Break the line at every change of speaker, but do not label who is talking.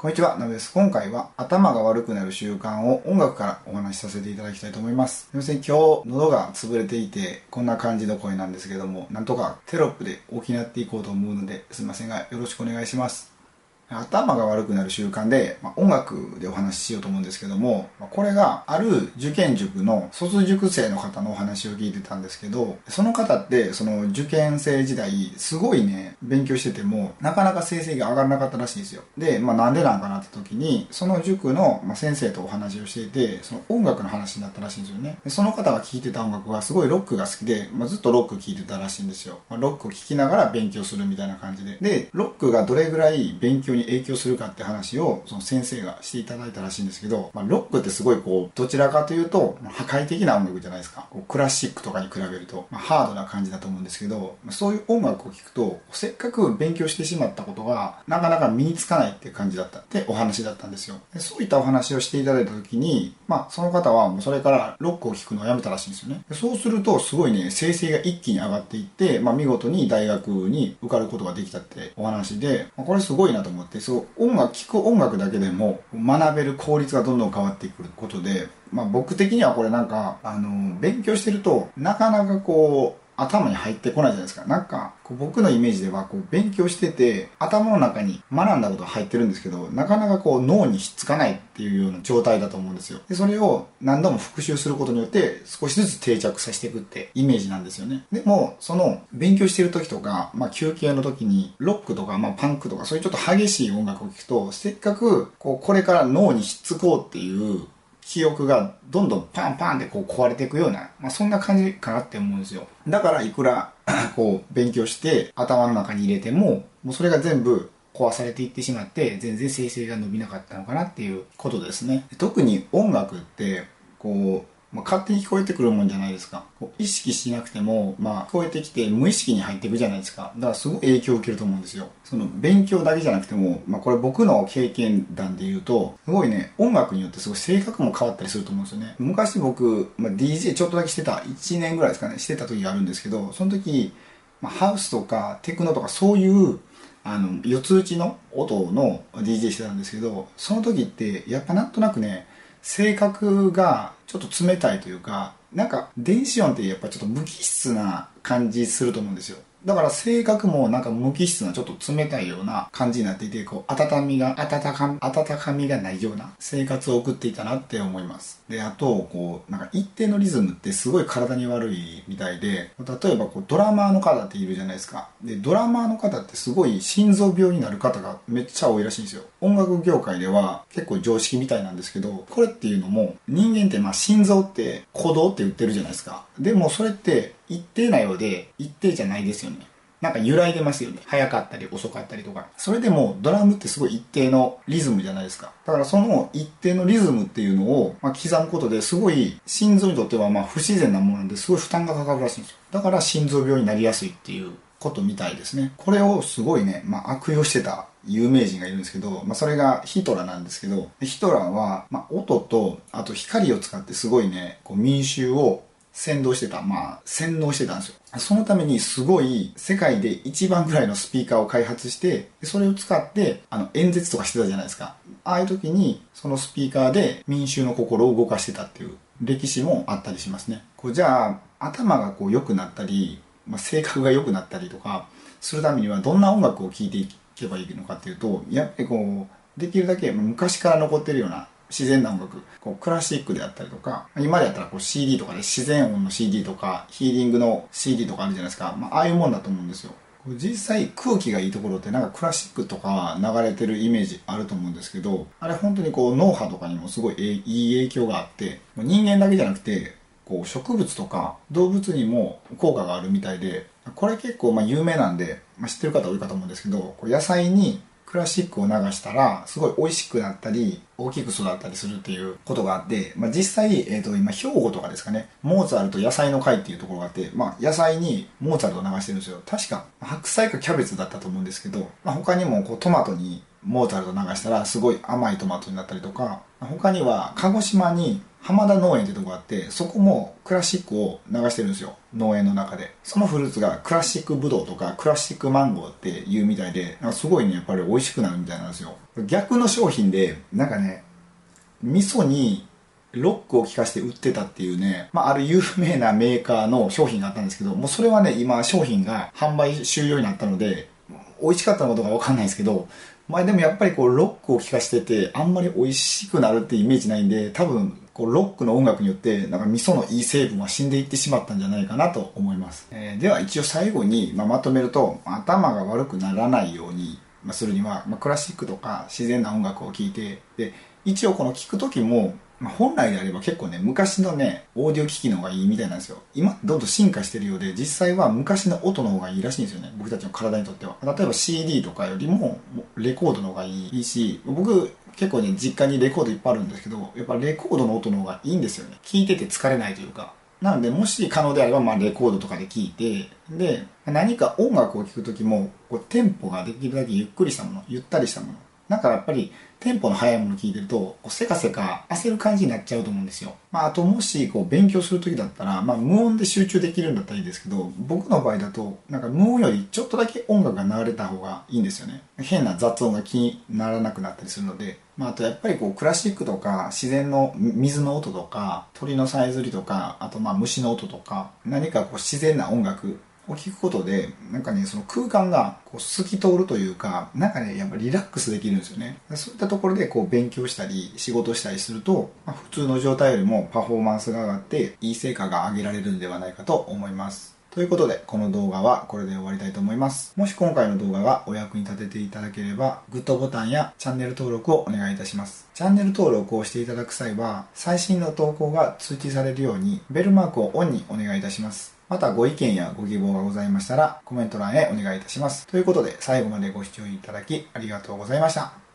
こんにちは、なべです。今回は頭が悪くなる習慣を音楽からお話しさせていただきたいと思います。すみません、今日喉が潰れていて、こんな感じの声なんですけども、なんとかテロップで補っていこうと思うので、すいませんが、よろしくお願いします。頭が悪くなる習慣で、まあ、音楽でお話ししようと思うんですけども、まあ、これがある受験塾の卒塾生の方のお話を聞いてたんですけど、その方ってその受験生時代、すごいね、勉強してても、なかなか成績が上がらなかったらしいんですよ。で、まあなんでなんかなって時に、その塾の先生とお話をしていて、その音楽の話になったらしいんですよね。でその方が聴いてた音楽はすごいロックが好きで、まあ、ずっとロック聴いてたらしいんですよ。まあ、ロックを聴きながら勉強するみたいな感じで。で、ロックがどれぐらい勉強にに影響するかって話をその先生がしていただいたらしいんですけど、まあ、ロックってすごいこうどちらかというと破壊的な音楽じゃないですか。こうクラシックとかに比べると、まあ、ハードな感じだと思うんですけどそういう音楽を聴くとせっかく勉強してしまったことがなかなか身につかないって感じだったってお話だったんですよ。でそういったお話をしていただいた時に、まあ、その方はもうそれからロックを聴くのをやめたらしいんですよね。でそうするとすごいね生成が一気に上がっていって、まあ、見事に大学に受かることができたってお話で、まあ、これすごいなと思って。そう音楽聴く音楽だけでも学べる効率がどんどん変わってくることで、まあ、僕的にはこれなんかあの勉強してるとなかなかこう頭に入ってこないじゃないですか。なんか、こう僕のイメージでは、こう勉強してて、頭の中に学んだことが入ってるんですけど、なかなかこう脳にひっつかないっていうような状態だと思うんですよ。で、それを何度も復習することによって、少しずつ定着させていくってイメージなんですよね。でも、その、勉強してる時とか、まあ休憩の時に、ロックとか、まあパンクとか、そういうちょっと激しい音楽を聴くと、せっかく、こう、これから脳にひっつこうっていう記憶がどんどんパンパンでこう壊れていくような、まあ、そんな感じかなって思うんですよ。だからいくら こう勉強して頭の中に入れても、もうそれが全部壊されていってしまって全然生成が伸びなかったのかなっていうことですね。特に音楽ってこうまあ、勝手に聞こえてくるもんじゃないですか。意識しなくても、まあ、聞こえてきて無意識に入っていくじゃないですか。だからすごい影響を受けると思うんですよ。その勉強だけじゃなくても、まあ、これ僕の経験談で言うと、すごいね、音楽によってすごい性格も変わったりすると思うんですよね。昔僕、まあ、DJ ちょっとだけしてた、1年ぐらいですかね、してた時があるんですけど、その時、まあ、ハウスとかテクノとかそういうあの四つ打ちの音の DJ してたんですけどその時ってやっぱなんとなくね性格がちょっと冷たいというかなんか電子音ってやっぱちょっと無機質な感じすると思うんですよ。だから性格もなんか無機質なちょっと冷たいような感じになっていて、こう、温みが、温か、温かみがないような生活を送っていたなって思います。で、あと、こう、なんか一定のリズムってすごい体に悪いみたいで、例えばこう、ドラマーの方っているじゃないですか。で、ドラマーの方ってすごい心臓病になる方がめっちゃ多いらしいんですよ。音楽業界では結構常識みたいなんですけど、これっていうのも、人間ってまあ心臓って鼓動って言ってるじゃないですか。でもそれって一定なようで一定じゃないですよね。なんか揺らいでますよね。早かったり遅かったりとか。それでもドラムってすごい一定のリズムじゃないですか。だからその一定のリズムっていうのを、ま、刻むことですごい心臓にとってはま不自然なものなんですごい負担がかかるらしいんですよ。だから心臓病になりやすいっていうことみたいですね。これをすごいね、まあ、悪用してた有名人がいるんですけど、まあ、それがヒトラーなんですけど、ヒトラーは、まあ、音と、あと光を使ってすごいね、こう民衆を先導してた、まあ、洗脳してたんですよ。そのためにすごい世界で一番ぐらいのスピーカーを開発して、それを使ってあの演説とかしてたじゃないですか。ああいう時にそのスピーカーで民衆の心を動かしてたっていう歴史もあったりしますね。こうじゃあ頭がこう良くなったり、まあ、性格が良くなったりとかするためにはどんな音楽を聴いていけばいいのかっていうと、やっぱりこうできるだけ昔から残ってるような自然な音楽、こうクラシックであったりとか、今でやったらこう CD とかで自然音の CD とか、ヒーリングの CD とかあるじゃないですか。まあ、あいうもんだと思うんですよ。実際空気がいいところってなんかクラシックとか流れてるイメージあると思うんですけど、あれ本当にこう脳波とかにもすごいいい影響があって、人間だけじゃなくて、こう植物とか動物にも効果があるみたいで、これ結構まあ有名なんで、まあ、知ってる方多いかと思うんですけど、野菜にクラシックを流したらすごい美味しくなったり大きく育ったりするっていうことがあって、まあ、実際、えー、と今兵庫とかですかねモーツァルト野菜の会っていうところがあって、まあ、野菜にモーツァルトを流してるんですよ。確か白菜かキャベツだったと思うんですけど、まあ、他にもこうトマトにモーツァルト流したらすごい甘いトマトになったりとか他には鹿児島に浜田農園ってとこがあってそこもクラシックを流してるんですよ。農園の中で。そのフルーツがクラシックブドウとかクラシックマンゴーっていうみたいでなんかすごいねやっぱり美味しくなるみたいなんですよ。逆の商品でなんかね味噌にロックを効かして売ってたっていうね、まあ、ある有名なメーカーの商品があったんですけど、もうそれはね、今商品が販売終了になったので、美味しかったのかどうかわかんないですけど、まあでもやっぱりこうロックを聴かせてて、あんまり美味しくなるってイメージないんで、多分こうロックの音楽によって、なんか味噌のいい成分は死んでいってしまったんじゃないかなと思います。えー、では一応最後に、ま、まとめると、頭が悪くならないように、するには、ま、クラシックとか自然な音楽を聴いて、で、一応この聴く時も、まあ、本来であれば結構ね、昔のね、オーディオ機器の方がいいみたいなんですよ。今、どんどん進化してるようで、実際は昔の音の方がいいらしいんですよね。僕たちの体にとっては。例えば CD とかよりも、レコードの方がいいし、僕、結構ね、実家にレコードいっぱいあるんですけど、やっぱレコードの音の方がいいんですよね。聞いてて疲れないというか。なので、もし可能であれば、まあ、レコードとかで聞いて、で、何か音楽を聴くときも、こう、テンポができるだけゆっくりしたもの、ゆったりしたもの。なんかやっぱり、テンポの速いもの聞いてると、せかせか焦る感じになっちゃうと思うんですよ。まあ、あともし、こう、勉強するときだったら、まあ、無音で集中できるんだったらいいですけど、僕の場合だと、なんか無音よりちょっとだけ音楽が流れた方がいいんですよね。変な雑音が気にならなくなったりするので、まあ、あとやっぱりこう、クラシックとか、自然の水の音とか、鳥のさえずりとか、あとまあ、虫の音とか、何かこう、自然な音楽を聞くことで、なんかね、その空間がこう透き通るというか、なんかね、やっぱリラックスできるんですよね。そういったところでこう勉強したり、仕事したりすると、まあ、普通の状態よりもパフォーマンスが上がって、いい成果が上げられるんではないかと思います。ということで、この動画はこれで終わりたいと思います。もし今回の動画がお役に立てていただければ、グッドボタンやチャンネル登録をお願いいたします。チャンネル登録をしていただく際は、最新の投稿が通知されるように、ベルマークをオンにお願いいたします。またご意見やご希望がございましたらコメント欄へお願いいたします。ということで最後までご視聴いただきありがとうございました。